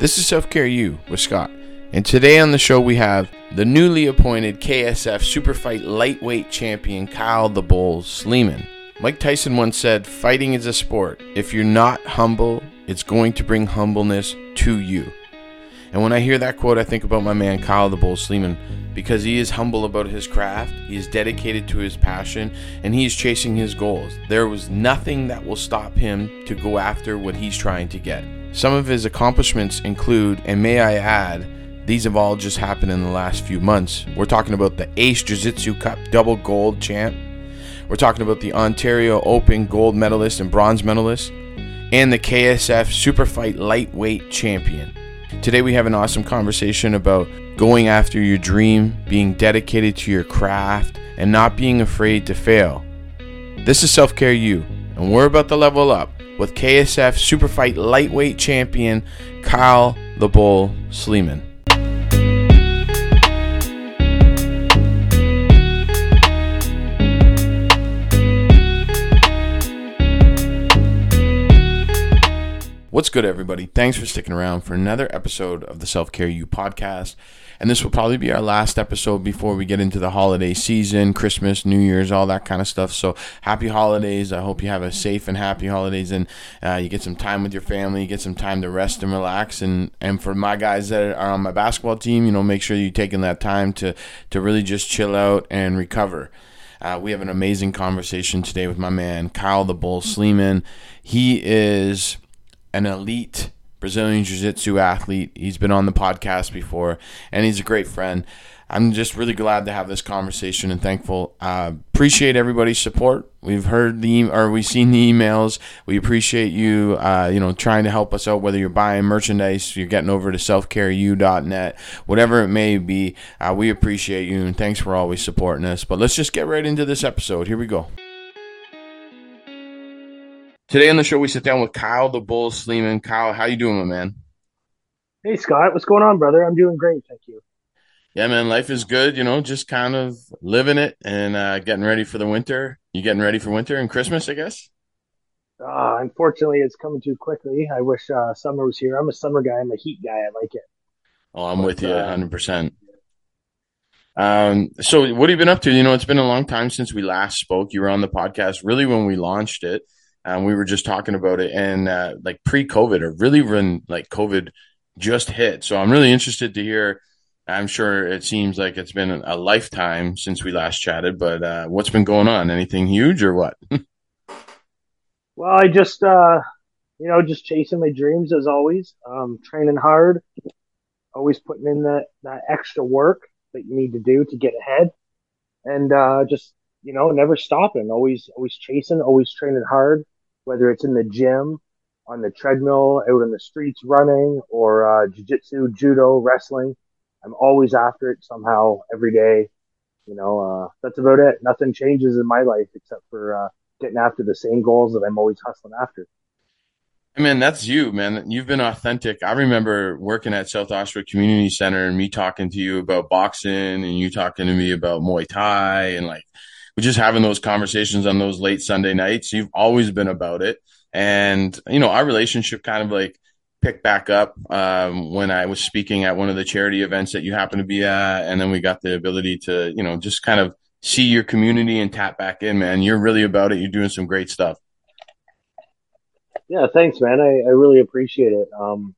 This is Self Care U with Scott. And today on the show we have the newly appointed KSF Superfight lightweight champion Kyle the Bull Sleeman. Mike Tyson once said, Fighting is a sport. If you're not humble, it's going to bring humbleness to you. And when I hear that quote, I think about my man Kyle the Bull Sleeman because he is humble about his craft, he is dedicated to his passion, and he is chasing his goals. There was nothing that will stop him to go after what he's trying to get. Some of his accomplishments include, and may I add, these have all just happened in the last few months. We're talking about the Ace Jiu Jitsu Cup double gold champ. We're talking about the Ontario Open gold medalist and bronze medalist, and the KSF Superfight lightweight champion. Today, we have an awesome conversation about going after your dream, being dedicated to your craft, and not being afraid to fail. This is Self Care U, and we're about to level up with KSF Superfight lightweight champion Kyle the Bull Sleeman. What's good, everybody? Thanks for sticking around for another episode of the Self Care U podcast. And this will probably be our last episode before we get into the holiday season, Christmas, New Year's, all that kind of stuff. So, happy holidays. I hope you have a safe and happy holidays and uh, you get some time with your family, you get some time to rest and relax. And, and for my guys that are on my basketball team, you know, make sure you're taking that time to, to really just chill out and recover. Uh, we have an amazing conversation today with my man, Kyle the Bull Sleeman. He is an elite Brazilian Jiu Jitsu athlete. He's been on the podcast before, and he's a great friend. I'm just really glad to have this conversation and thankful. Uh, appreciate everybody's support. We've heard the or we've seen the emails. We appreciate you, uh, you know, trying to help us out. Whether you're buying merchandise, you're getting over to selfcareu.net, whatever it may be. Uh, we appreciate you and thanks for always supporting us. But let's just get right into this episode. Here we go. Today on the show, we sit down with Kyle the Bull Sleeman. Kyle, how you doing, my man? Hey, Scott. What's going on, brother? I'm doing great. Thank you. Yeah, man. Life is good. You know, just kind of living it and uh, getting ready for the winter. You getting ready for winter and Christmas, I guess? Uh, unfortunately, it's coming too quickly. I wish uh, summer was here. I'm a summer guy. I'm a heat guy. I like it. Oh, I'm but, with you 100%. Uh, um, so what have you been up to? You know, it's been a long time since we last spoke. You were on the podcast really when we launched it. Um, we were just talking about it, and uh, like pre-COVID, or really when like COVID just hit. So I'm really interested to hear. I'm sure it seems like it's been a lifetime since we last chatted, but uh, what's been going on? Anything huge or what? well, I just, uh, you know, just chasing my dreams as always, um, training hard, always putting in that, that extra work that you need to do to get ahead, and uh, just you know, never stopping, always always chasing, always training hard, whether it's in the gym, on the treadmill, out in the streets running, or uh, jiu-jitsu, judo, wrestling. I'm always after it somehow every day. You know, uh, that's about it. Nothing changes in my life except for uh, getting after the same goals that I'm always hustling after. I mean, that's you, man. You've been authentic. I remember working at South Oshawa Community Center and me talking to you about boxing and you talking to me about Muay Thai and like just having those conversations on those late Sunday nights. You've always been about it. And, you know, our relationship kind of like picked back up um, when I was speaking at one of the charity events that you happen to be at. And then we got the ability to, you know, just kind of see your community and tap back in, man. You're really about it. You're doing some great stuff. Yeah, thanks, man. I, I really appreciate it. Um,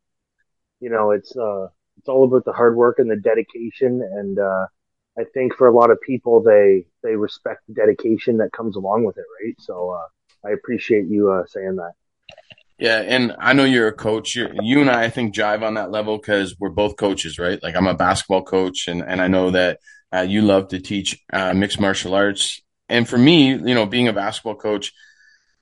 you know, it's uh, it's all about the hard work and the dedication, and uh, I think for a lot of people, they they respect the dedication that comes along with it, right? So uh, I appreciate you uh, saying that. Yeah, and I know you're a coach. You're, you and I, I think, jive on that level because we're both coaches, right? Like I'm a basketball coach, and and I know that uh, you love to teach uh, mixed martial arts. And for me, you know, being a basketball coach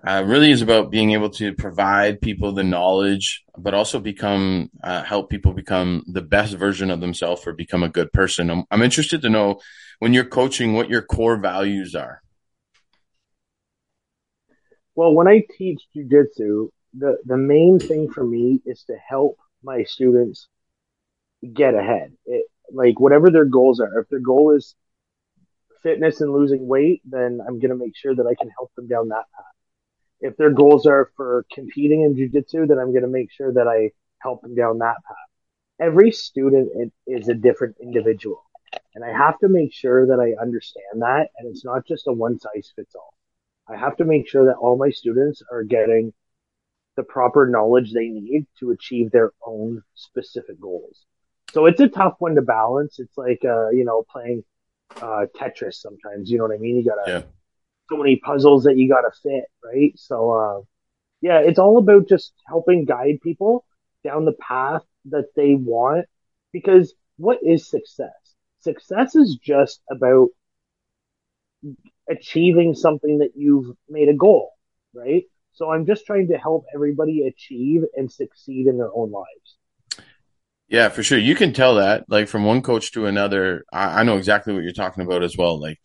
uh, really is about being able to provide people the knowledge, but also become uh, help people become the best version of themselves or become a good person. I'm, I'm interested to know when you're coaching what your core values are. Well, when I teach jujitsu, the the main thing for me is to help my students get ahead. It, like whatever their goals are. If their goal is fitness and losing weight, then I'm going to make sure that I can help them down that path if their goals are for competing in jujitsu, then I'm going to make sure that I help them down that path. every student is a different individual. And I have to make sure that I understand that. And it's not just a one size fits all. I have to make sure that all my students are getting the proper knowledge they need to achieve their own specific goals. So it's a tough one to balance. It's like, uh, you know, playing uh, Tetris sometimes. You know what I mean? You gotta yeah. So many puzzles that you gotta fit, right? So, uh, yeah, it's all about just helping guide people down the path that they want. Because what is success? Success is just about achieving something that you've made a goal, right? So I'm just trying to help everybody achieve and succeed in their own lives. Yeah, for sure. You can tell that, like from one coach to another. I, I know exactly what you're talking about as well. Like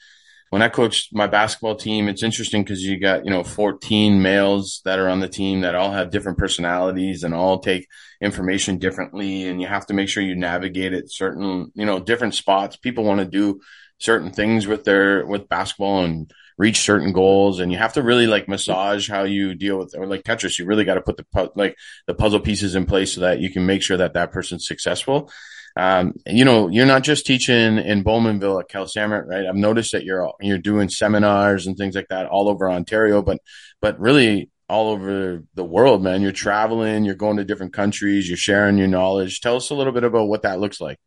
when I coached my basketball team, it's interesting because you got, you know, 14 males that are on the team that all have different personalities and all take information differently. And you have to make sure you navigate it certain, you know, different spots. People want to do certain things with their, with basketball and, reach certain goals and you have to really like massage how you deal with or like tetris you really got to put the like the puzzle pieces in place so that you can make sure that that person's successful um, you know you're not just teaching in bowmanville at cal Sammet, right i've noticed that you're you're doing seminars and things like that all over ontario but but really all over the world man you're traveling you're going to different countries you're sharing your knowledge tell us a little bit about what that looks like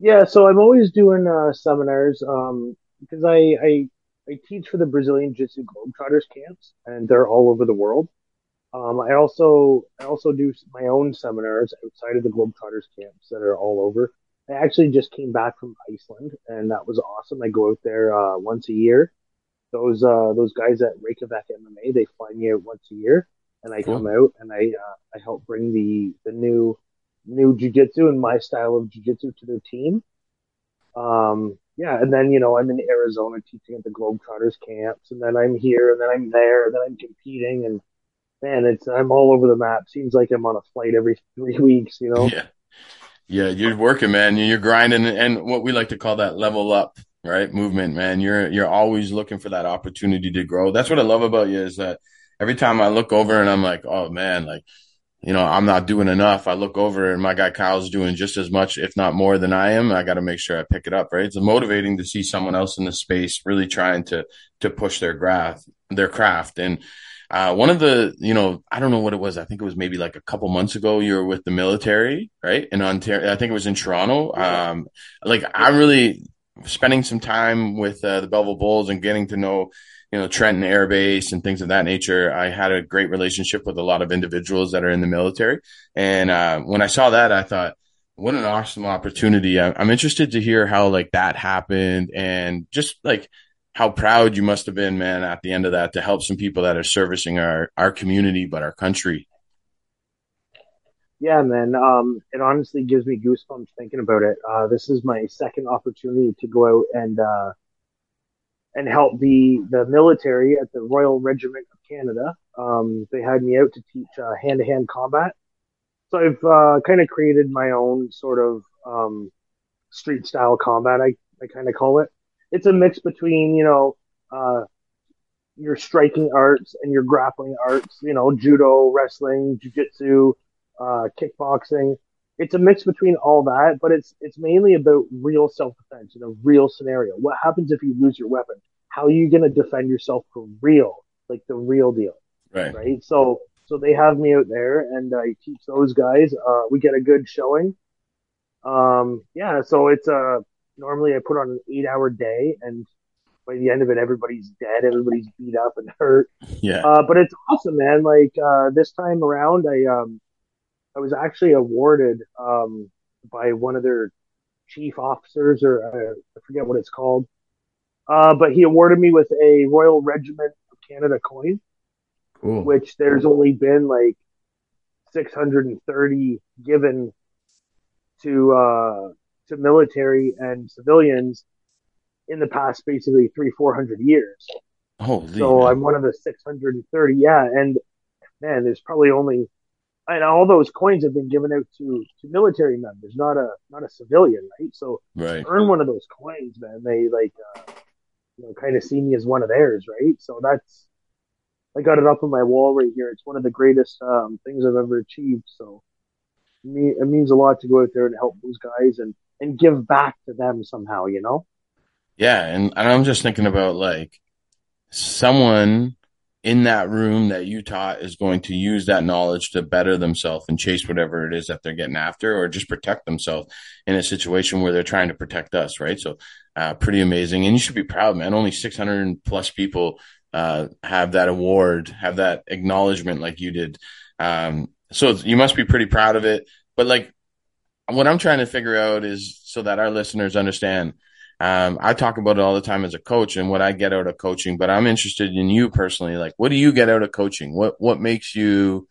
yeah, so I'm always doing uh, seminars. Um, because I, I I teach for the Brazilian Jiu-Jitsu Globetrotters camps, and they're all over the world. Um, I also I also do my own seminars outside of the Globetrotters camps that are all over. I actually just came back from Iceland, and that was awesome. I go out there uh, once a year. Those uh, those guys at Reykjavik MMA, they fly me out once a year, and I cool. come out and I uh, I help bring the the new new jujitsu and my style of jujitsu to their team. Um, yeah, and then you know I'm in Arizona teaching at the Globetrotters camps, and then I'm here, and then I'm there, and then I'm competing, and man, it's I'm all over the map. Seems like I'm on a flight every three weeks, you know. Yeah, yeah, you're working, man. You're grinding, and what we like to call that level up, right? Movement, man. You're you're always looking for that opportunity to grow. That's what I love about you is that every time I look over and I'm like, oh man, like you know, I'm not doing enough. I look over and my guy Kyle's doing just as much, if not more than I am. I got to make sure I pick it up, right? It's motivating to see someone else in the space really trying to, to push their graph, their craft. And, uh, one of the, you know, I don't know what it was. I think it was maybe like a couple months ago. You were with the military, right? In Ontario. I think it was in Toronto. Um, like I'm really spending some time with uh, the Belleville Bulls and getting to know you know, Trenton Air Base and things of that nature. I had a great relationship with a lot of individuals that are in the military. And uh, when I saw that, I thought, what an awesome opportunity. I'm interested to hear how like that happened and just like how proud you must have been, man, at the end of that to help some people that are servicing our, our community, but our country. Yeah, man. Um, it honestly gives me goosebumps thinking about it. Uh, this is my second opportunity to go out and, uh, and help the the military at the Royal Regiment of Canada. Um, they had me out to teach hand to hand combat. So I've uh, kind of created my own sort of um, street style combat. I, I kind of call it. It's a mix between you know uh, your striking arts and your grappling arts. You know, judo, wrestling, jujitsu, uh, kickboxing it's a mix between all that, but it's it's mainly about real self defense in a real scenario. What happens if you lose your weapon? How are you going to defend yourself for real, like the real deal? Right. Right. So so they have me out there, and I teach those guys. Uh, we get a good showing. Um, yeah. So it's uh normally I put on an eight hour day, and by the end of it, everybody's dead, everybody's beat up and hurt. Yeah. Uh, but it's awesome, man. Like uh, this time around, I um I was actually awarded um, by one of their chief officers, or uh, I forget what it's called. Uh, but he awarded me with a Royal Regiment of Canada coin, cool. which there's only been like 630 given to uh, to military and civilians in the past basically three four hundred years. Oh, so man. I'm one of the 630. Yeah, and man, there's probably only and all those coins have been given out to to military members, not a not a civilian, right? So right. earn one of those coins, man. They like uh, you know kind of see me as one of theirs, right? So that's I got it up on my wall right here. It's one of the greatest um, things I've ever achieved. So it means a lot to go out there and help those guys and and give back to them somehow, you know? Yeah, and, I'm just thinking about like someone in that room that you taught is going to use that knowledge to better themselves and chase whatever it is that they're getting after or just protect themselves in a situation where they're trying to protect us, right? So, uh, pretty amazing. And you should be proud, man. Only 600 plus people, uh, have that award, have that acknowledgement like you did. Um, so you must be pretty proud of it. But like, what I'm trying to figure out is so that our listeners understand. Um, I talk about it all the time as a coach and what I get out of coaching, but I'm interested in you personally. Like, what do you get out of coaching? What what makes you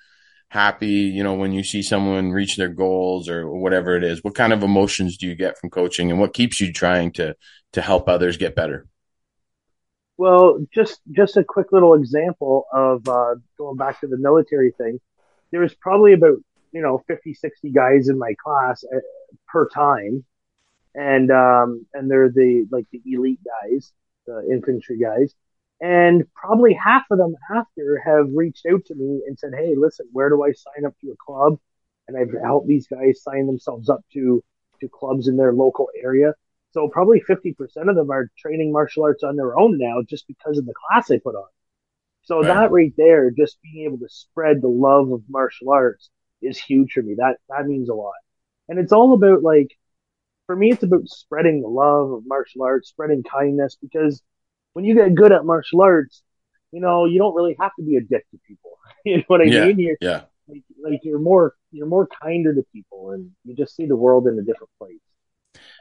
happy? You know, when you see someone reach their goals or whatever it is. What kind of emotions do you get from coaching, and what keeps you trying to to help others get better? Well, just just a quick little example of uh, going back to the military thing. There was probably about you know 50 60 guys in my class uh, per time. And um and they're the like the elite guys the infantry guys. And probably half of them after have reached out to me and said hey listen where do i sign up to a club? And i've helped these guys sign themselves up to to clubs in their local area. So probably 50% of them are training martial arts on their own now just because of the class i put on. So right. that right there just being able to spread the love of martial arts is huge for me. That that means a lot. And it's all about like for me it's about spreading the love of martial arts, spreading kindness because when you get good at martial arts, you know, you don't really have to be a dick to people. you know what I yeah, mean? You're, yeah. Like, like you're more you're more kinder to people and you just see the world in a different place.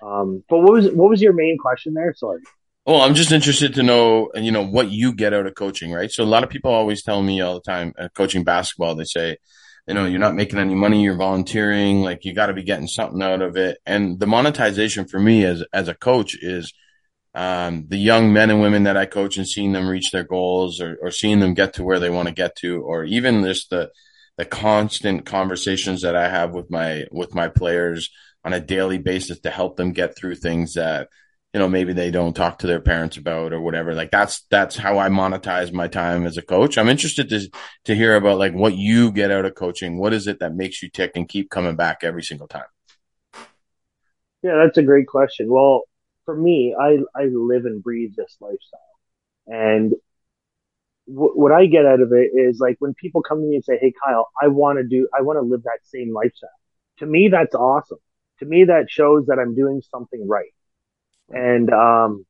Um, but what was what was your main question there? Sorry. Well, I'm just interested to know, you know, what you get out of coaching, right? So a lot of people always tell me all the time, uh, coaching basketball, they say, you know, you're not making any money, you're volunteering, like you got to be getting something out of it. And the monetization for me as, as a coach is, um, the young men and women that I coach and seeing them reach their goals or, or seeing them get to where they want to get to, or even just the, the constant conversations that I have with my, with my players on a daily basis to help them get through things that, you know maybe they don't talk to their parents about or whatever. Like that's that's how i monetize my time as a coach. I'm interested to to hear about like what you get out of coaching. What is it that makes you tick and keep coming back every single time? Yeah that's a great question. Well for me i i live and breathe this lifestyle. And what i get out of it is like when people come to me and say hey kyle i want to do i want to live that same lifestyle. To me that's awesome. To me that shows that i'm doing something right and um,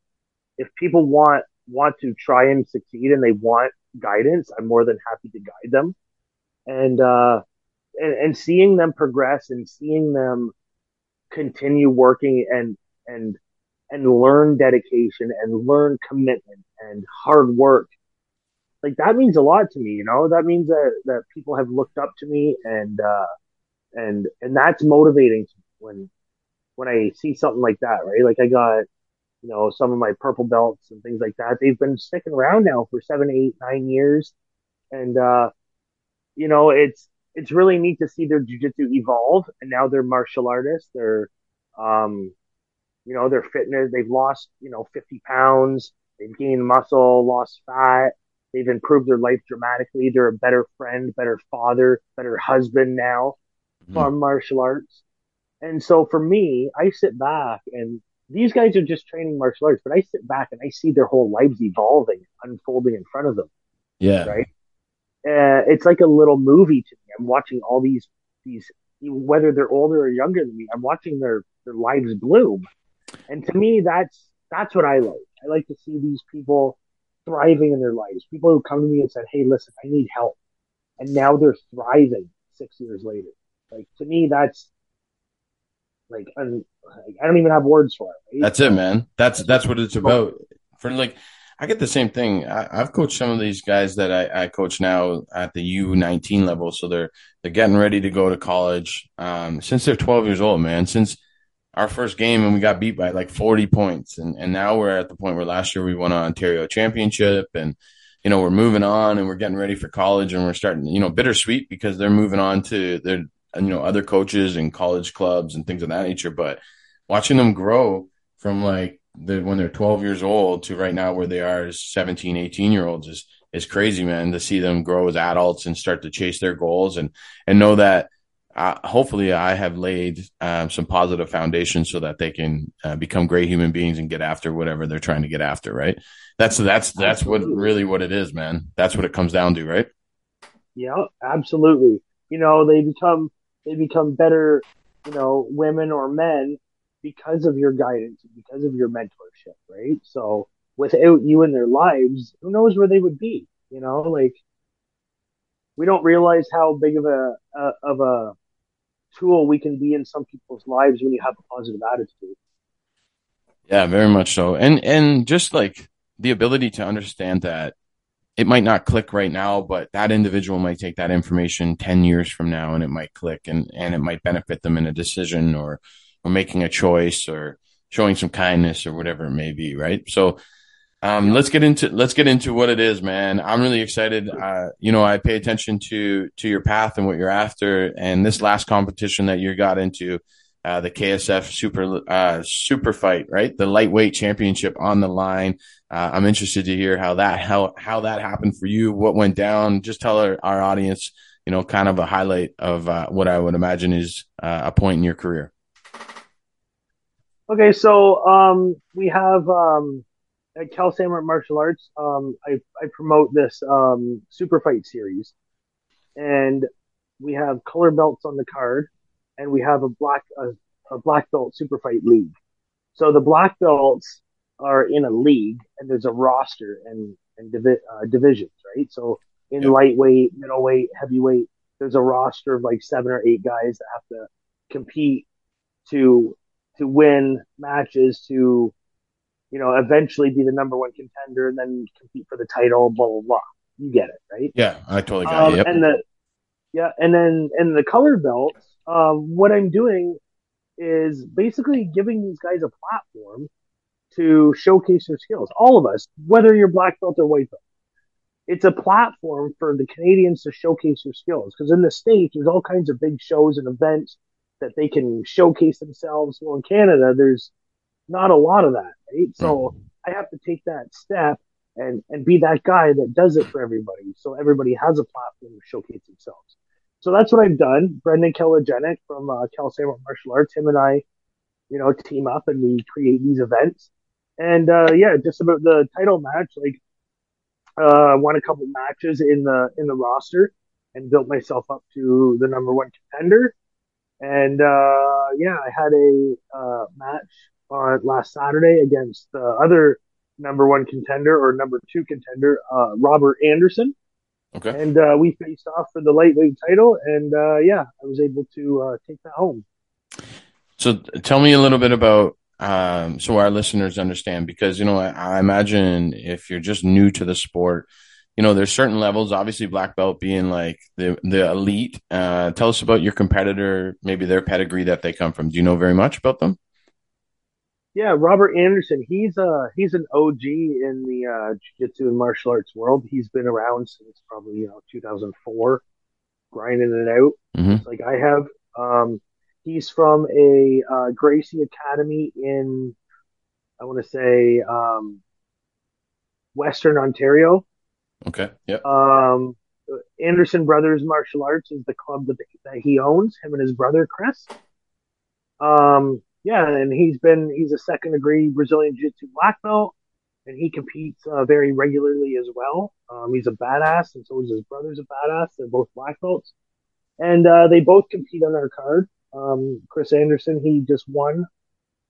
if people want want to try and succeed and they want guidance, I'm more than happy to guide them. And uh, and, and seeing them progress and seeing them continue working and and and learn dedication and learn commitment and hard work like that means a lot to me you know that means that that people have looked up to me and uh and and that's motivating when when I see something like that, right? Like I got, you know, some of my purple belts and things like that. They've been sticking around now for seven, eight, nine years. And, uh, you know, it's, it's really neat to see their jujitsu evolve. And now they're martial artists. They're, um, you know, their fitness, they've lost, you know, 50 pounds. They've gained muscle, lost fat. They've improved their life dramatically. They're a better friend, better father, better husband now mm-hmm. from martial arts. And so for me, I sit back and these guys are just training martial arts, but I sit back and I see their whole lives evolving, unfolding in front of them. Yeah. Right. Uh, it's like a little movie to me. I'm watching all these, these, whether they're older or younger than me, I'm watching their, their lives bloom. And to me, that's, that's what I like. I like to see these people thriving in their lives. People who come to me and said, Hey, listen, I need help. And now they're thriving six years later. Like to me, that's, like, I don't even have words for it. Right? That's it, man. That's that's what it's about. For like, I get the same thing. I, have coached some of these guys that I, I, coach now at the U nineteen level, so they're they're getting ready to go to college. Um, since they're twelve years old, man. Since our first game and we got beat by like forty points, and and now we're at the point where last year we won an Ontario championship, and you know we're moving on and we're getting ready for college, and we're starting, you know, bittersweet because they're moving on to their you know other coaches and college clubs and things of that nature but watching them grow from like the, when they're 12 years old to right now where they are as 17 18 year olds is is crazy man to see them grow as adults and start to chase their goals and and know that uh, hopefully I have laid um, some positive foundations so that they can uh, become great human beings and get after whatever they're trying to get after. Right. That's that's that's absolutely. what really what it is, man. That's what it comes down to, right? Yeah, absolutely. You know, they become they become better, you know, women or men because of your guidance, because of your mentorship, right? So without you in their lives, who knows where they would be? You know, like we don't realize how big of a, a of a tool we can be in some people's lives when you have a positive attitude. Yeah, very much so. And and just like the ability to understand that it might not click right now, but that individual might take that information 10 years from now and it might click and, and it might benefit them in a decision or, or making a choice or showing some kindness or whatever it may be. Right. So, um, let's get into, let's get into what it is, man. I'm really excited. Uh, you know, I pay attention to, to your path and what you're after. And this last competition that you got into, uh, the KSF super, uh, super fight, right? The lightweight championship on the line. Uh, I'm interested to hear how that, how, how that happened for you, what went down. Just tell our, our audience, you know, kind of a highlight of, uh, what I would imagine is uh, a point in your career. Okay. So, um, we have, um, at Cal Sandwich Martial Arts, um, I, I promote this, um, super fight series and we have color belts on the card and we have a black a, a black belt super fight league. So the black belts are in a league, and there's a roster and and divi- uh, divisions, right? So in yep. lightweight, middleweight, heavyweight, there's a roster of like seven or eight guys that have to compete to to win matches to you know eventually be the number one contender and then compete for the title blah blah blah you get it right yeah i totally got um, it yep. and the yeah and then and the color belts um, what I'm doing is basically giving these guys a platform to showcase their skills. All of us, whether you're black belt or white belt, it's a platform for the Canadians to showcase their skills. Because in the States, there's all kinds of big shows and events that they can showcase themselves. Well, in Canada, there's not a lot of that, right? So I have to take that step and, and be that guy that does it for everybody. So everybody has a platform to showcase themselves so that's what I've done. Brendan Kelogenic from uh, Cal Sandwich Martial Arts, him and I, you know, team up and we create these events. And uh, yeah, just about the title match, like uh, won a couple matches in the in the roster and built myself up to the number one contender. And uh, yeah, I had a uh, match on last Saturday against the other number one contender or number two contender, uh, Robert Anderson. Okay. And uh, we faced off for the lightweight title, and uh, yeah, I was able to uh, take that home. So, tell me a little bit about um, so our listeners understand, because you know, I, I, imagine if you're just new to the sport, you know, there's certain levels. Obviously, black belt being like the the elite. Uh, tell us about your competitor, maybe their pedigree that they come from. Do you know very much about them? Yeah, Robert Anderson. He's uh he's an OG in the uh, jiu-jitsu and martial arts world. He's been around since probably you know 2004, grinding it out mm-hmm. like I have. Um, he's from a uh, Gracie Academy in I want to say um, Western Ontario. Okay. Yeah. Um, Anderson Brothers Martial Arts is the club that, that he owns. Him and his brother Chris. Um, yeah, and he's been he's a second degree Brazilian Jiu Jitsu black belt, and he competes uh, very regularly as well. Um, he's a badass, and so is his brother's a badass. They're both black belts, and uh, they both compete on our card. Um, Chris Anderson, he just won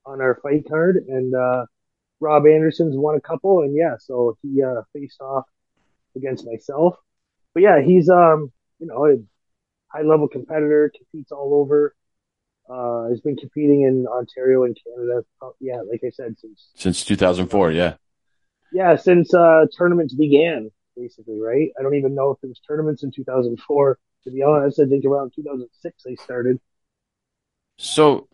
on our fight card, and uh, Rob Anderson's won a couple, and yeah, so he uh, faced off against myself. But yeah, he's um, you know, a high level competitor, competes all over. Uh, has been competing in Ontario and Canada. Yeah, like I said, since since 2004. Yeah, yeah, since uh, tournaments began, basically, right? I don't even know if it was tournaments in 2004. To be honest, I think around 2006 they started. So,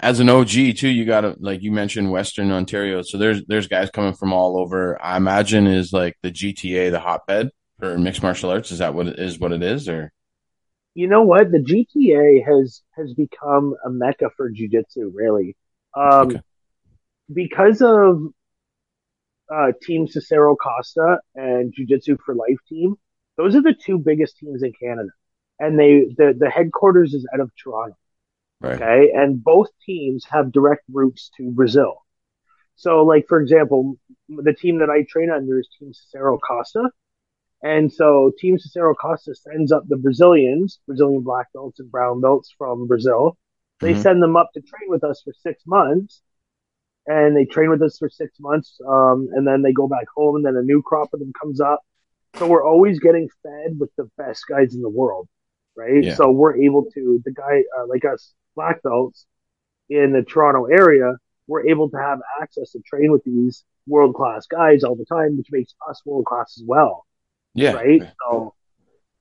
as an OG too, you got to like you mentioned Western Ontario. So there's there's guys coming from all over. I imagine is like the GTA the hotbed for mixed martial arts. Is that what it is? What it is, or you know what? The GTA has has become a mecca for jujitsu, really, um, okay. because of uh, Team Cicero Costa and Jiu Jitsu for Life team. Those are the two biggest teams in Canada. and they the the headquarters is out of Toronto. Right. Okay, and both teams have direct routes to Brazil. So, like for example, the team that I train under is Team Cicero Costa, and so Team Cicero Costa sends up the Brazilians, Brazilian black belts and brown belts from Brazil. They Mhm. send them up to train with us for six months, and they train with us for six months, um, and then they go back home, and then a new crop of them comes up. So we're always getting fed with the best guys in the world, right? Yeah. So we're able to the guy uh, like us black belts in the Toronto area, we're able to have access to train with these world class guys all the time, which makes us world class as well Yeah. right? So,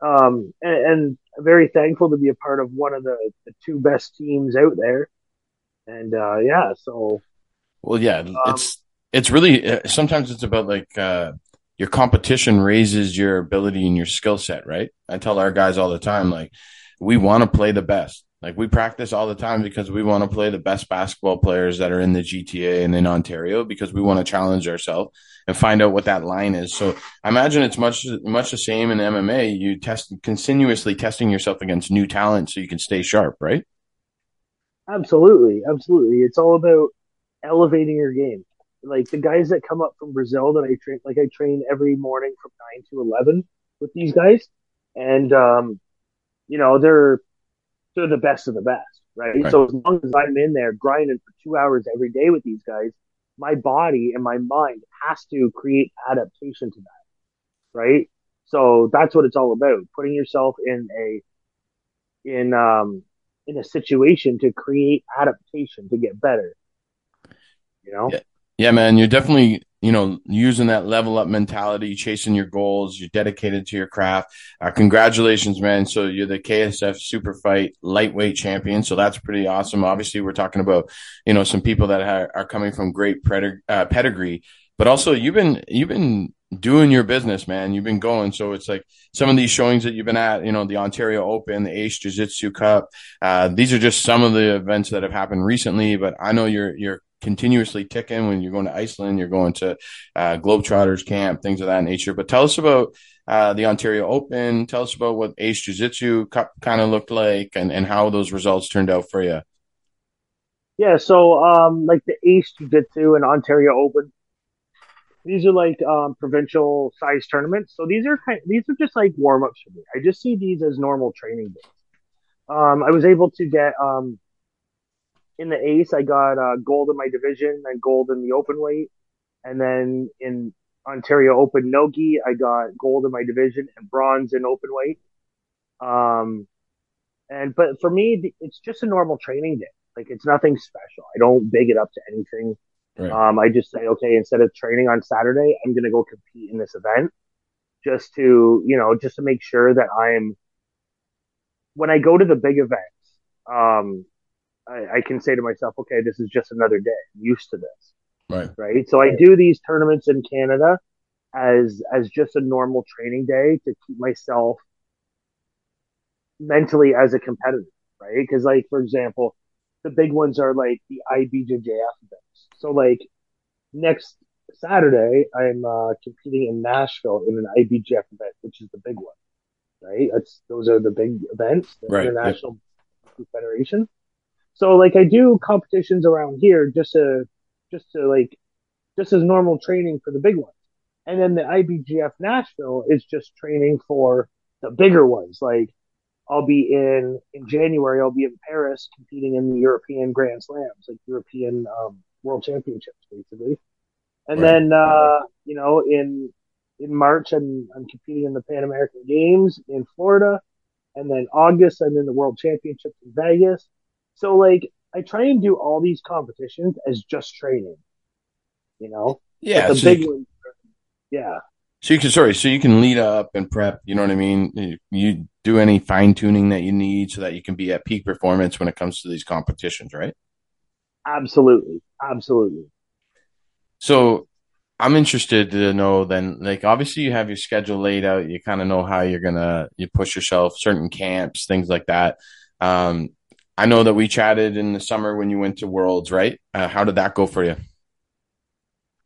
um, and, and very thankful to be a part of one of the, the two best teams out there. And uh, yeah, so Well, yeah, it's it's really uh, sometimes it's about like uh, your competition raises your ability and your skill set, right? I tell our guys all the time, like we want to play the best. Like we practice all the time because we want to play the best basketball players that are in the GTA and in Ontario because we want to challenge ourselves and find out what that line is. So I imagine it's much much the same in MMA. You test continuously testing yourself against new talent so you can stay sharp, right? absolutely, absolutely, it's all about elevating your game. Like the guys that come up from Brazil that I train, like I train every morning from nine to eleven with these guys, and um, you know they're they're the best of the best, right? Right. So as long as I'm in there grinding for two hours every day with these guys, my body and my mind has to create adaptation to that, right? So that's what it's all about: putting yourself in a in um in a situation to create adaptation to get better. You know, Yeah. Yeah, man, you're definitely, you know, using that level up mentality, chasing your goals. You're dedicated to your craft. Uh, congratulations, man. So you're the KSF Super Fight lightweight champion. So that's pretty awesome. Obviously, we're talking about, you know, some people that ha- are coming from great uh, pedigree, but also you've been, you've been doing your business, man. You've been going. So it's like some of these showings that you've been at, you know, the Ontario Open, the Ace Jiu Jitsu Cup. Uh, these are just some of the events that have happened recently, but I know you're, you're, continuously ticking when you're going to Iceland, you're going to uh, Globetrotters camp, things of that nature. But tell us about uh, the Ontario Open. Tell us about what Ace Jiu Jitsu kind of looked like and, and how those results turned out for you. yeah. So um, like the Ace Jiu Jitsu and Ontario Open, these are like um provincial size tournaments. So these are kind, these are just like warm ups for me. I just see these as normal training days. Um, I was able to get um in the ace, I got uh, gold in my division and gold in the open weight. And then in Ontario Open Nogi, I got gold in my division and bronze in open weight. Um, and but for me, it's just a normal training day. Like it's nothing special. I don't big it up to anything. Right. Um, I just say, okay, instead of training on Saturday, I'm gonna go compete in this event, just to you know, just to make sure that I'm when I go to the big events. Um, I, I can say to myself, okay, this is just another day. I'm used to this, Right. right? So I do these tournaments in Canada as as just a normal training day to keep myself mentally as a competitor, right? Because like for example, the big ones are like the IBJJF events. So like next Saturday, I'm uh, competing in Nashville in an IBJJF event, which is the big one, right? That's those are the big events, the Right, yep. International Federation. So like I do competitions around here just to just to like just as normal training for the big ones. And then the IBJJF Nashville is just training for the bigger ones. Like I'll be in in January I'll be in Paris competing in the European Grand Slams, like European um, World Championships basically. And Right. then uh, you know, in in March I'm I'm competing in the Pan American Games in Florida. And then August I'm in the World Championships in Vegas. So like I try and do all these competitions as just training. You know? Yeah. But the So big ones yeah. so you can, sorry, so you can lead up and prep, you know what I mean? You, do any fine tuning that you need so that you can be at peak performance when it comes to these competitions, right? Absolutely. Absolutely. So I'm interested to know then, like, obviously you have your schedule laid out. You kind of know how you're gonna you push yourself, certain camps, things like that. Um, I know that we chatted in the summer when you went to Worlds, right? Uh, how did that go for you?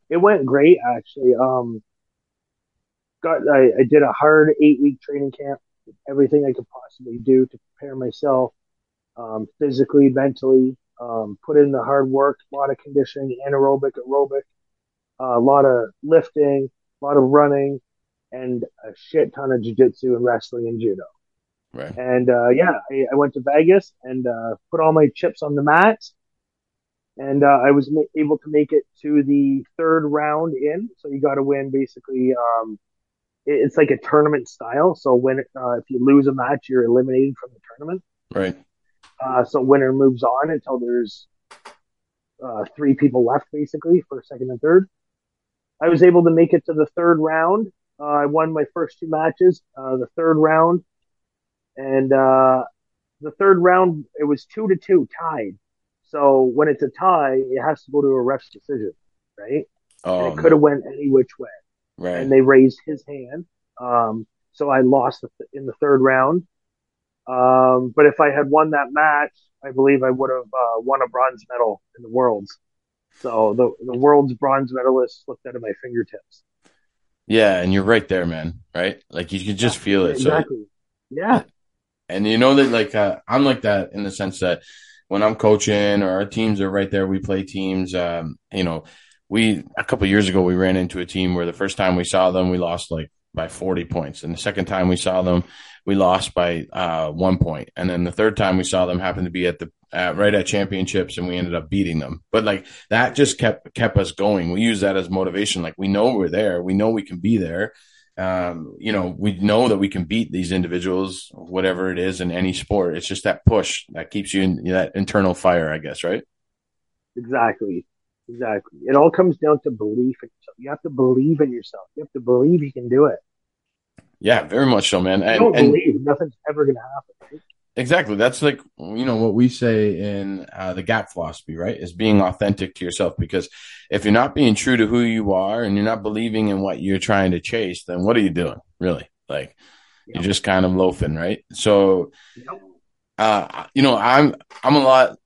It went great actually. Um got I, I did a hard eight week training camp everything I could possibly do to prepare myself um, physically, mentally, um, put in the hard work, a lot of conditioning, anaerobic, aerobic, uh, a lot of lifting, a lot of running, and a shit ton of jiu-jitsu and wrestling and judo. Right. And uh, yeah, I, I, went to Vegas and uh, put all my chips on the mat. And uh, I was ma- able to make it to the third round in. So you got to win basically. Um, it, it's like a tournament style. So when uh, if you lose a match, you're eliminated from the tournament. Right. Uh, so winner moves on until there's uh, three people left, basically, for second and third. I was able to make it to the third round. Uh, I won my first two matches. Uh, the third round, and uh, the third round it was two to two, tied. So when it's a tie, it has to go to a ref's decision, right? Oh, and it could have went any which way. right. And they raised his hand. Um, so I lost in the third round. Um, but if I had won that match, I believe I would have uh, won a bronze medal in the worlds. So the the world's bronze medalist slipped out of my fingertips. yeah, and you're right there, man. Right? Like you can just feel it. So Exactly. Yeah. And you know that like uh, I'm like that in the sense that when I'm coaching or our teams are right there, we play teams. Um, you know, we a couple years ago we ran into a team where the first time we saw them, we lost like by 40 points, and the second time we saw them, we lost by uh, one point, and then the third time we saw them happened to be at the uh, right at championships, and we ended up beating them. But like that just kept kept us going. We use that as motivation. Like we know we're there, we know we can be there um, you know, we know that we can beat these individuals, whatever it is in any sport. It's just that push that keeps you in that internal fire, I guess, right? Exactly. Exactly. It all comes down to belief in yourself. You have to believe in yourself. You have to believe you can do it. Yeah, very much so, man. You And, don't and believe, nothing's ever going to happen. Right? Exactly, that's like you know what we say in uh, the gap philosophy, right? Is being authentic to yourself. Because if you're not being true to who you are and you're not believing in what you're trying to chase, then what are you doing, really? Like Yep. you're just kind of loafing, right? So Yep. uh, you know, I'm I'm a lot.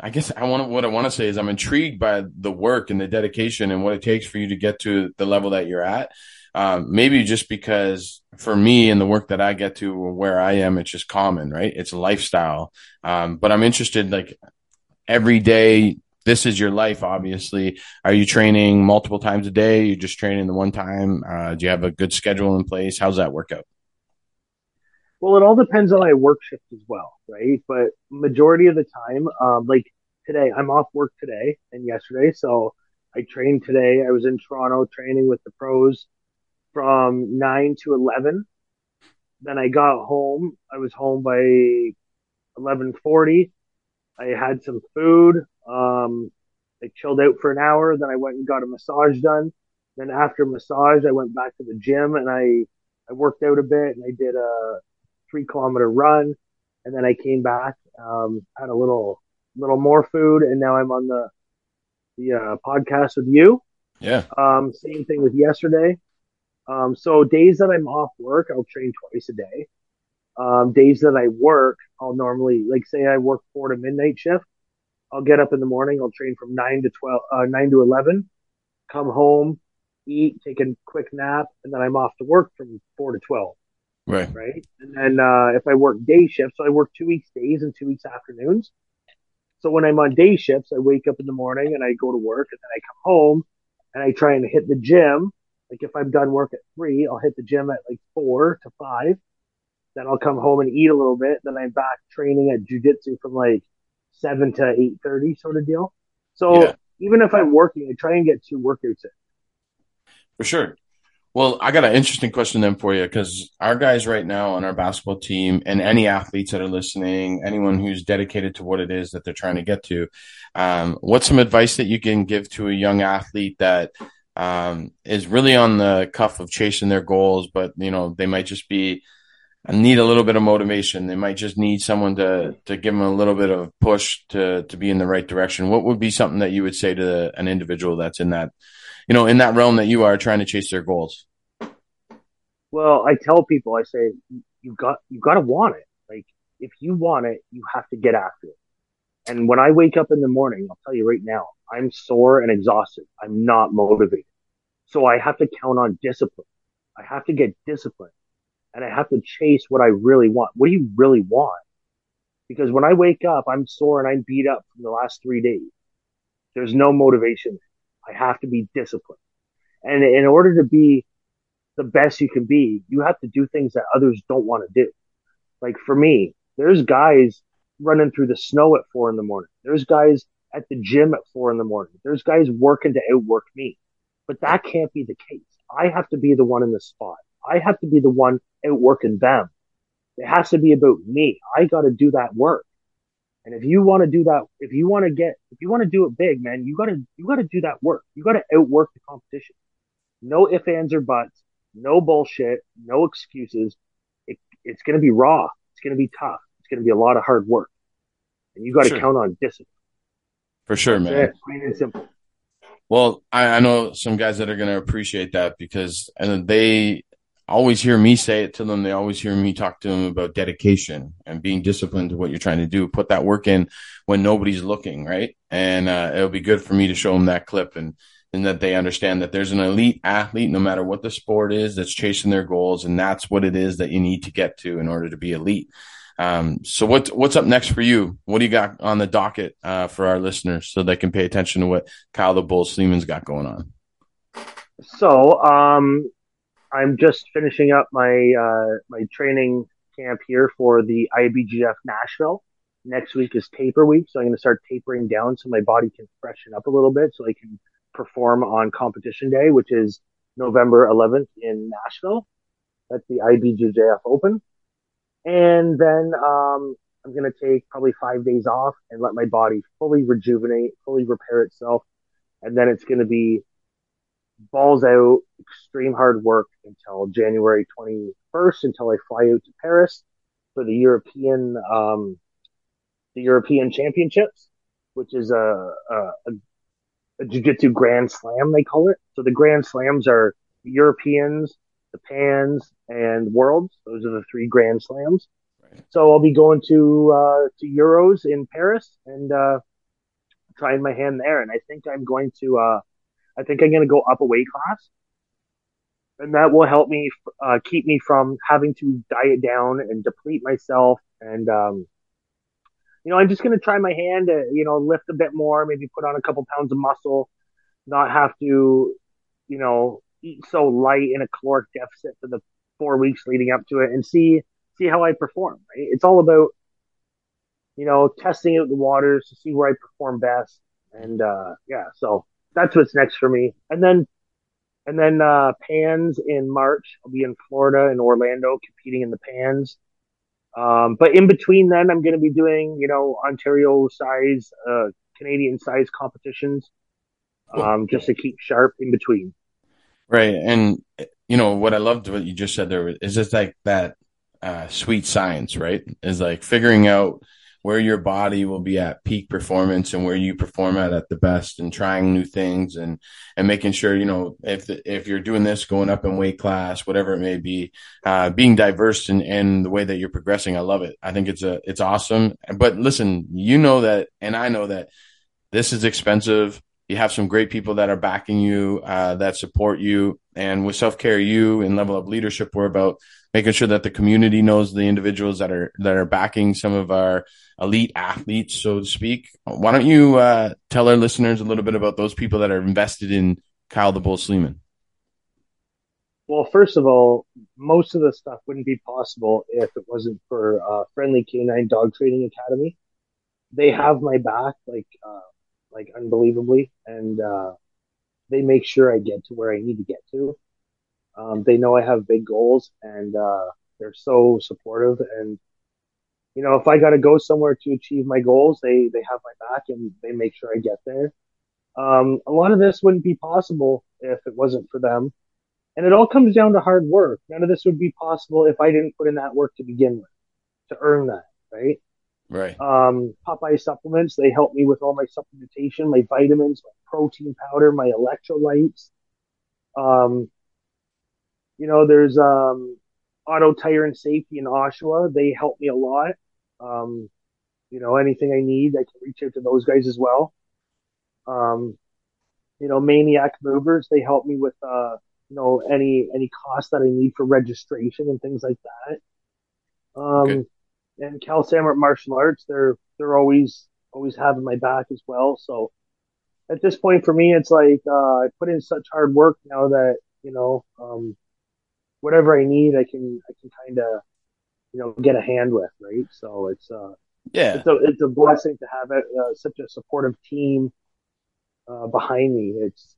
I guess I want to, what I want to say is I'm intrigued by the work and the dedication and what it takes for you to get to the level that you're at. Um, maybe just because for me and the work that I get to where I am, it's just common, right? It's a lifestyle. Um, but I'm interested, like every day. This is your life, obviously. Are you training multiple times a day? You're just training the one time? Uh, do you have a good schedule in place? How's that work out? Well, it all depends on my work shift as well, right? But majority of the time, um, like today, I'm off work today and yesterday, so I trained today. I was in Toronto training with the pros from nine to eleven. Then I got home. I was home by eleven forty. I had some food. Um, I chilled out for an hour. Then I went and got a massage done. Then after massage, I went back to the gym and I I worked out a bit and I did a three kilometer run, and then I came back, um, had a little little more food, and now I'm on the the uh, podcast with you. Yeah. Um, same thing with yesterday. Um, so days that I'm off work, I'll train twice a day. Um, days that I work, I'll normally like say I work four to midnight shift. I'll get up in the morning. I'll train from nine to twelve, uh, nine to eleven. Come home, eat, take a quick nap, and then I'm off to work from four to twelve Right. right? And then uh, if I work day shifts, so I work two weeks days and two weeks afternoons. So when I'm on day shifts, I wake up in the morning and I go to work, and then I come home and I try and hit the gym. Like if I'm done work at three, I'll hit the gym at like four to five. Then I'll come home and eat a little bit. Then I'm back training at jujitsu from like seven to eight thirty, sort of deal. So Yeah. even if I'm working, I try and get two workouts in. For sure. Well, I got an interesting question then for you because our guys right now on our basketball team and any athletes that are listening, anyone who's dedicated to what it is that they're trying to get to, um, what's some advice that you can give to a young athlete that um, is really on the cuff of chasing their goals, but you know they might just be need a little bit of motivation. They might just need someone to to give them a little bit of push to to be in the right direction. What would be something that you would say to an individual that's in that you know, in that realm that you are trying to chase their goals. Well, I tell people, I say, you got, you got to want it. Like, if you want it, you have to get after it. And when I wake up in the morning, I'll tell you right now, I'm sore and exhausted. I'm not motivated. So I have to count on discipline. I have to get disciplined. and I have to chase what I really want. What do you really want? Because when I wake up, I'm sore and I'm beat up from the last three days. There's no motivation. I have to be disciplined. And in order to be the best you can be, you have to do things that others don't want to do. Like for me, there's guys running through the snow at four in the morning. There's guys at the gym at four in the morning. There's guys working to outwork me. But that can't be the case. I have to be the one in the spot. I have to be the one outworking them. It has to be about me. I got to do that work. And if you want to do that, if you want to get, if you want to do it big, man, you got to, you got to do that work. You got to outwork the competition. No ifs, ands, or buts. No bullshit. No excuses. It, it's going to be raw. It's going to be tough. It's going to be a lot of hard work. And you got to sure. count on discipline. For sure, That's man. It, plain and simple. Well, I, I know some guys that are going to appreciate that because and they always hear me say it to them. They always hear me talk to them about dedication and being disciplined to what you're trying to do. Put that work in when nobody's looking, right? And uh, it'll be good for me to show them that clip and and that they understand that there's an elite athlete, no matter what the sport is, that's chasing their goals, and that's what it is that you need to get to in order to be elite. Um, so what's what's up next for you? What do you got on the docket uh, for our listeners so they can pay attention to what Kyle the Bull Sleeman's got going on? So um, I'm just finishing up my uh, my training camp here for the IBJJF Nashville. Next week is taper week, so I'm going to start tapering down so my body can freshen up a little bit, so I can perform on competition day, which is November 11th in Nashville. That's the IBJJF Open, and then um, I'm going to take probably five days off and let my body fully rejuvenate, fully repair itself, and then it's going to be balls out, extreme hard work until January 21st until I fly out to Paris for the European um, the European Championships, which is a, a, a jiu-jitsu grand slam they call it. So the grand slams are Europeans, the Pans, and Worlds. Those are the three grand slams. Right. So I'll be going to uh, to Euros in Paris and uh, trying my hand there. And I think I'm going to uh, I think I'm going to go up a weight class, and that will help me uh, keep me from having to diet down and deplete myself. And um, you know, I'm just going to try my hand to you know lift a bit more, maybe put on a couple pounds of muscle, not have to you know eat so light in a caloric deficit for the four weeks leading up to it, and see see how I perform. Right? It's all about you know testing out the waters to see where I perform best. And uh, yeah, so that's what's next for me. And then and then uh, Pans in March. I'll be in Florida in Orlando competing in the Pans. Um, but in between then, I'm going to be doing you know Ontario size, uh, Canadian size competitions, um, just to keep sharp in between. Right, and you know what I loved what you just said there is just like that uh, sweet science, right? Is like figuring out where your body will be at peak performance and where you perform at at the best and trying new things and and making sure you know if if you're doing this going up in weight class whatever it may be uh, being diverse in, in the way that you're progressing. I love it. I think it's a it's awesome. But listen you know that and i know that this is expensive you have some great people that are backing you uh, that support you and with Self Care U and level up leadership we're about making sure that the community knows the individuals that are that are backing some of our elite athletes, so to speak. Why don't you uh, tell our listeners a little bit about those people that are invested in Kyle the Bull Sleeman? Well, first of all, most of the stuff wouldn't be possible if it wasn't for uh, Friendly Canine Dog Training Academy. They have my back, like, uh, like unbelievably, and uh, they make sure I get to where I need to get to. Um, they know I have big goals, and uh, they're so supportive. And you know, if I got to go somewhere to achieve my goals, they they have my back and they make sure I get there. Um, a lot of this wouldn't be possible if it wasn't for them. And it all comes down to hard work. None of this would be possible if I didn't put in that work to begin with, to earn that, right? Right. Um, Popeye supplements, they help me with all my supplementation, my vitamins, my protein powder, my electrolytes. Um, you know, there's um, Auto Tire and Safety in Oshawa. They help me a lot. Um, you know, anything I need, I can reach out to those guys as well. Um, you know, Maniac Movers, they help me with, uh, you know any any cost that I need for registration and things like that. Um. And Cal Samart Martial Arts, they're they're always always having my back as well. So at this point for me, it's like uh, I put in such hard work now that you know um, whatever I need, I can I can kind of you know get a hand with, right? So it's uh yeah, it's a it's a blessing to have it, uh, such a supportive team uh, behind me. It's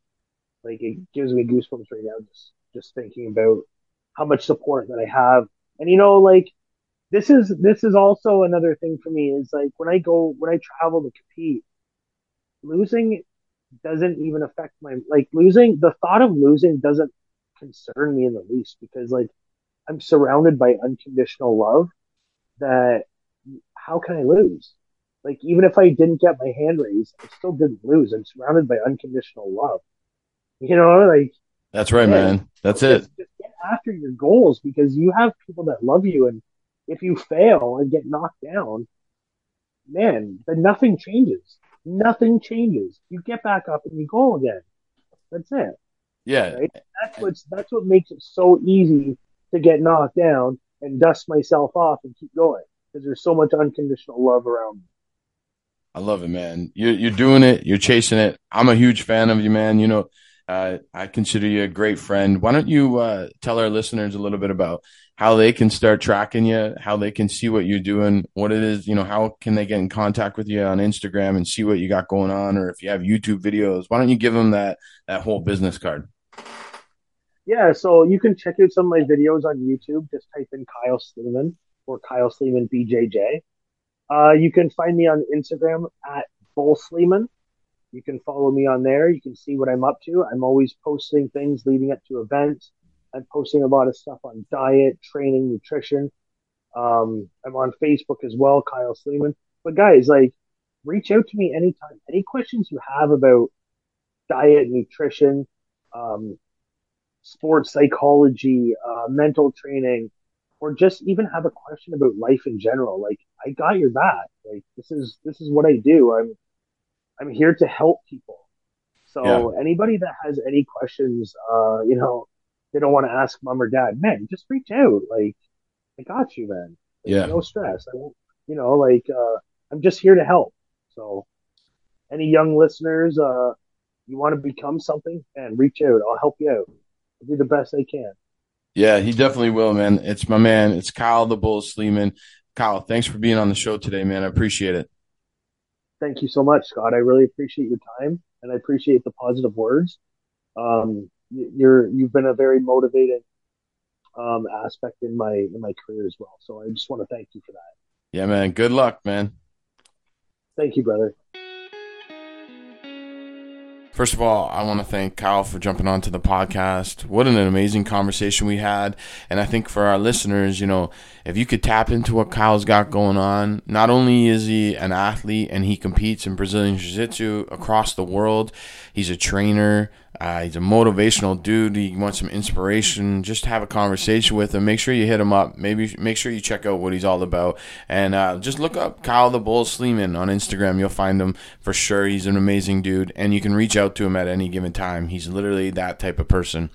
like it gives me goosebumps right now just just thinking about how much support that I have, and you know like this is this is also another thing for me is like when I go when I travel to compete, losing doesn't even affect my like losing the thought of losing doesn't concern me in the least because like I'm surrounded by unconditional love that how can I lose? Like even if I didn't get my hand raised, I still didn't lose. I'm surrounded by unconditional love. You know, like that's right, man. man. That's just, it. Just get after your goals because you have people that love you, and if you fail and get knocked down, man, then nothing changes. Nothing changes. You get back up and you go again. That's it. Yeah. Right? That's what's that's what makes it so easy to get knocked down and dust myself off and keep going because there's so much unconditional love around me. I love it, man. You're you're doing it. You're chasing it. I'm a huge fan of you, man. You know, uh, I consider you a great friend. Why don't you uh, tell our listeners a little bit about how they can start tracking you, how they can see what you're doing, what it is, you know, how can they get in contact with you on Instagram and see what you got going on, or if you have YouTube videos, why don't you give them that that whole business card? Yeah, so you can check out some of my videos on YouTube. Just type in Kyle Sleeman or Kyle Sleeman BJJ. Uh, you can find me on Instagram at Bull Sleeman. You can follow me on there. You can see what I'm up to. I'm always posting things leading up to events. I'm posting a lot of stuff on diet, training, nutrition. Um, I'm on Facebook as well, Kyle Sleeman. But guys, like, reach out to me anytime. Any questions you have about diet, nutrition, um, sports psychology, uh, mental training, or just even have a question about life in general. Like, I got your back. Like, this is this is what I do. I'm I'm here to help people. So yeah. anybody that has any questions, uh, you know, they don't want to ask mom or dad, man, just reach out. Like, I got you, man. Like, yeah. No stress. I won't, you know, like, uh, I'm just here to help. So any young listeners, uh, you want to become something and reach out. I'll help you out. I'll do the best I can. Yeah, he definitely will, man. It's my man. It's Kyle the Bull Sleeman. Kyle, thanks for being on the show today, man. I appreciate it thank you so much, Scott. I really appreciate your time and I appreciate the positive words. Um, you're you've been a very motivated um, aspect in my in my career as well. So I just want to thank you for that. Yeah, man. Good luck, man. Thank you, brother. First of all, I want to thank Kyle for jumping onto the podcast. What an amazing conversation we had. And I think for our listeners, you know, if you could tap into what Kyle's got going on, not only is he an athlete and he competes in Brazilian Jiu Jitsu across the world, he's a trainer, uh, he's a motivational dude. You want some inspiration. Just have a conversation with him. Make sure you hit him up. Maybe make sure you check out what he's all about. And uh, just look up Kyle the Bull Sleeman on Instagram. You'll find him for sure. He's an amazing dude. And you can reach out to him at any given time. He's literally that type of person.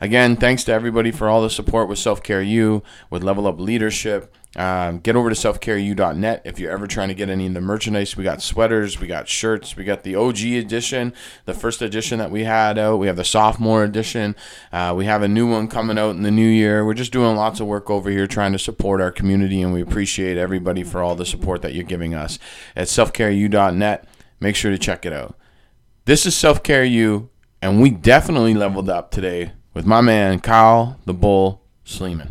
Again, thanks to everybody for all the support with Self Care U, with Level Up Leadership. Um, get over to selfcareu.net if you're ever trying to get any of the merchandise. We got sweaters, we got shirts, we got the OG edition, the first edition that we had out. We have the sophomore edition. Uh, we have a new one coming out in the new year. We're just doing lots of work over here trying to support our community, and we appreciate everybody for all the support that you're giving us. At selfcareu.net, make sure to check it out. This is Self Care U, and we definitely leveled up today with my man Kyle the Bull Sleeman.